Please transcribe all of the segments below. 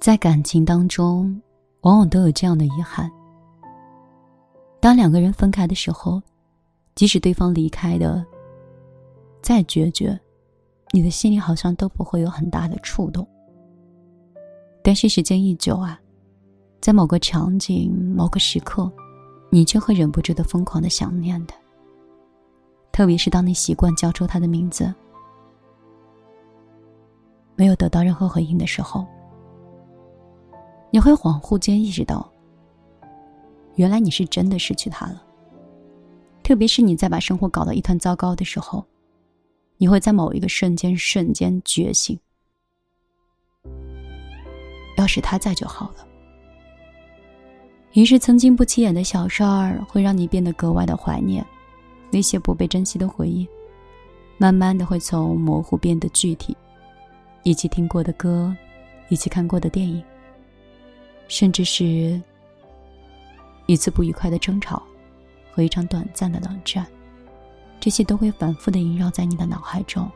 在感情当中，往往都有这样的遗憾。当两个人分开的时候，即使对方离开的再决绝，你的心里好像都不会有很大的触动。但是时间一久啊，在某个场景、某个时刻，你却会忍不住的疯狂的想念他。特别是当你习惯叫出他的名字，没有得到任何回应的时候，你会恍惚间意识到，原来你是真的失去他了。特别是你在把生活搞得一团糟糕的时候，你会在某一个瞬间瞬间觉醒。要是他在就好了。于是，曾经不起眼的小事儿会让你变得格外的怀念，那些不被珍惜的回忆，慢慢的会从模糊变得具体。一起听过的歌，一起看过的电影，甚至是一次不愉快的争吵和一场短暂的冷战，这些都会反复的萦绕在你的脑海中，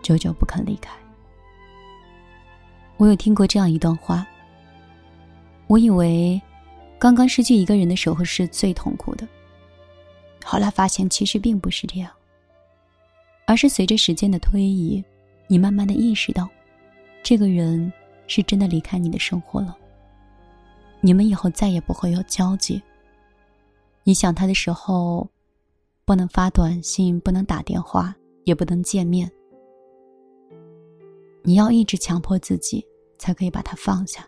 久久不肯离开。我有听过这样一段话。我以为，刚刚失去一个人的时候是最痛苦的。后来发现，其实并不是这样，而是随着时间的推移，你慢慢的意识到，这个人是真的离开你的生活了。你们以后再也不会有交集。你想他的时候，不能发短信，不能打电话，也不能见面。你要一直强迫自己。才可以把它放下。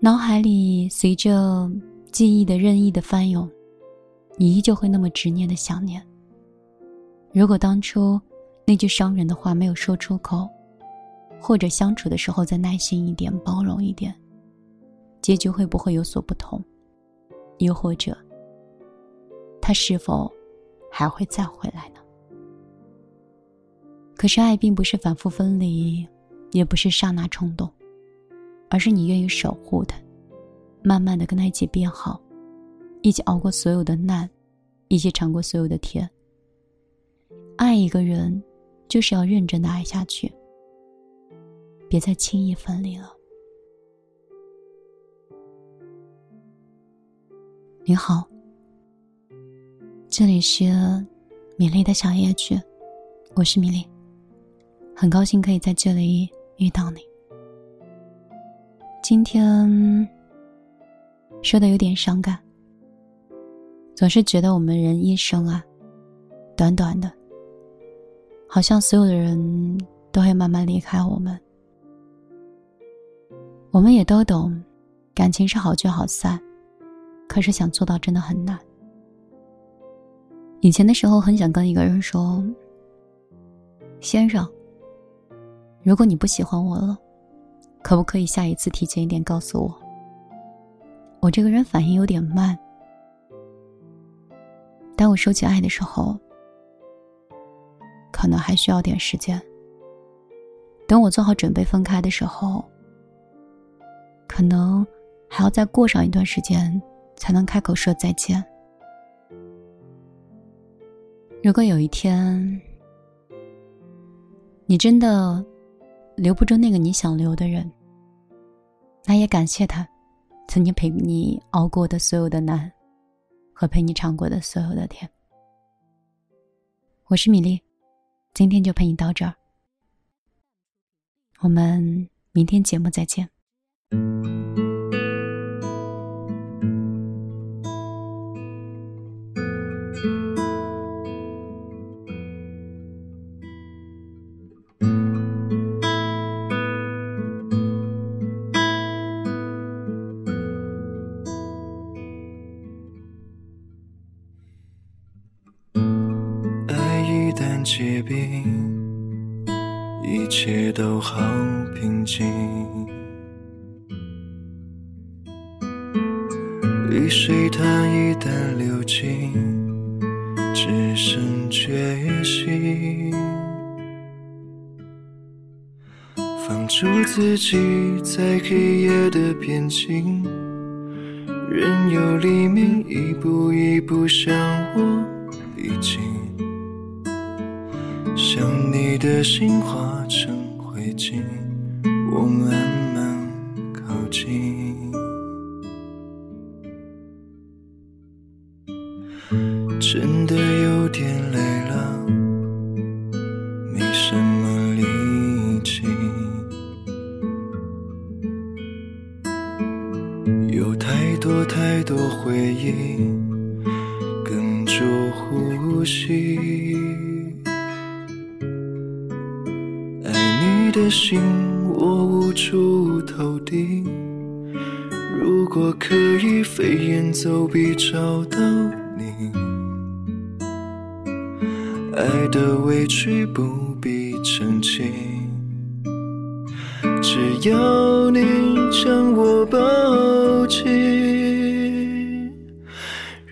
脑海里随着记忆的任意的翻涌，你依旧会那么执念的想念。如果当初那句伤人的话没有说出口，或者相处的时候再耐心一点、包容一点，结局会不会有所不同？又或者，他是否还会再回来呢？可是爱并不是反复分离，也不是刹那冲动，而是你愿意守护他，慢慢的跟他一起变好，一起熬过所有的难，一起尝过所有的甜。爱一个人，就是要认真的爱下去，别再轻易分离了。你好，这里是米粒的小夜曲，我是米粒。很高兴可以在这里遇到你。今天说的有点伤感，总是觉得我们人一生啊，短短的，好像所有的人都会慢慢离开我们。我们也都懂，感情是好聚好散，可是想做到真的很难。以前的时候，很想跟一个人说：“先生。”如果你不喜欢我了，可不可以下一次提前一点告诉我？我这个人反应有点慢，当我收起爱的时候，可能还需要点时间。等我做好准备分开的时候，可能还要再过上一段时间才能开口说再见。如果有一天，你真的……留不住那个你想留的人，那也感谢他，曾经陪你熬过的所有的难，和陪你尝过的所有的甜。我是米粒，今天就陪你到这儿，我们明天节目再见。结冰，一切都好平静。雨水它一旦流尽，只剩决心。放逐自己在黑夜的边境，任由黎明一步一步向我逼近。将你的心化成灰烬，我慢慢靠近。真的有点累了，没什么力气。有太多太多回忆哽住呼吸，你的心我无处投递。如果可以飞檐走壁找到你，爱的委屈不必澄清。只要你将我抱紧。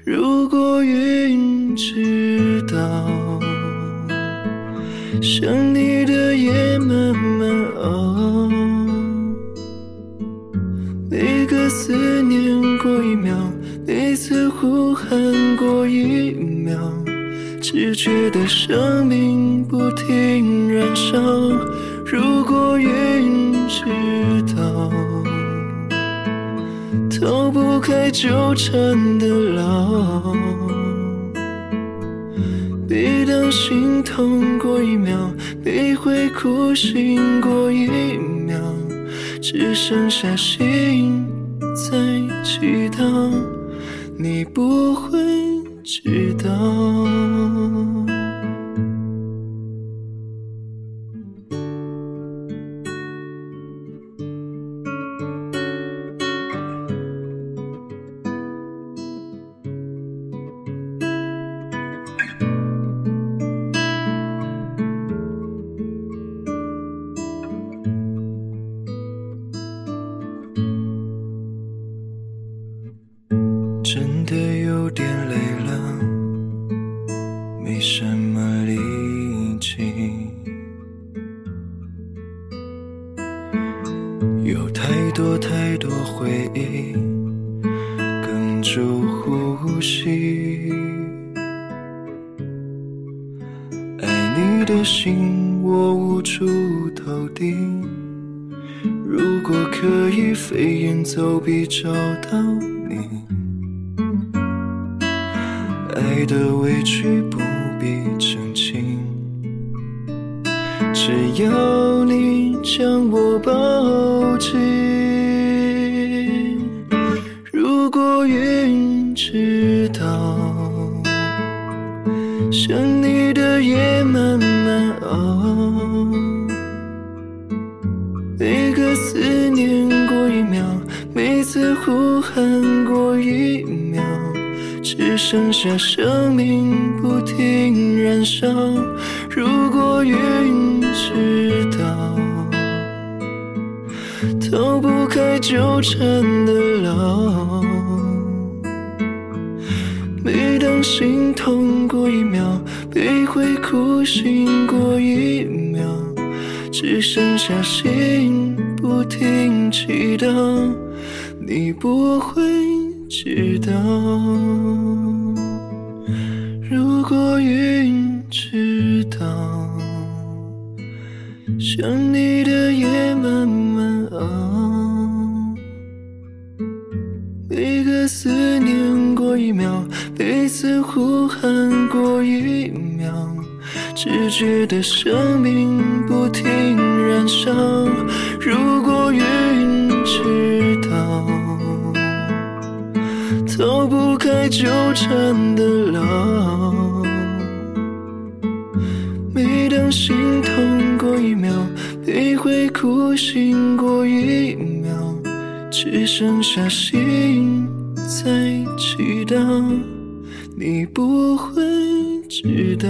如果云知道，想你只觉得生命不停燃烧。如果云知道，逃不开纠缠的牢。每当心痛过一秒，每回哭醒过一秒，只剩下心在祈祷，你不会知道。心我无处投递。如果可以飞檐走壁找到你。爱的委屈不必澄清，只要你将我抱紧。如果云知道，想你的夜慢慢熬，每个思念过一秒，每次呼喊过一秒。只剩下生命不停燃烧。如果云知道，逃不开纠缠的牢。每当心痛过一秒，每回哭醒过一秒，只剩下心不停祈祷，你不会。知道，如果云知道，想你的夜慢慢熬，一秒，每次呼喊过一秒，只觉得生命不停燃烧。如果云知道。逃不开纠缠的牢，每当心痛过一秒，每回哭醒过一秒，只剩下心道你不会知道。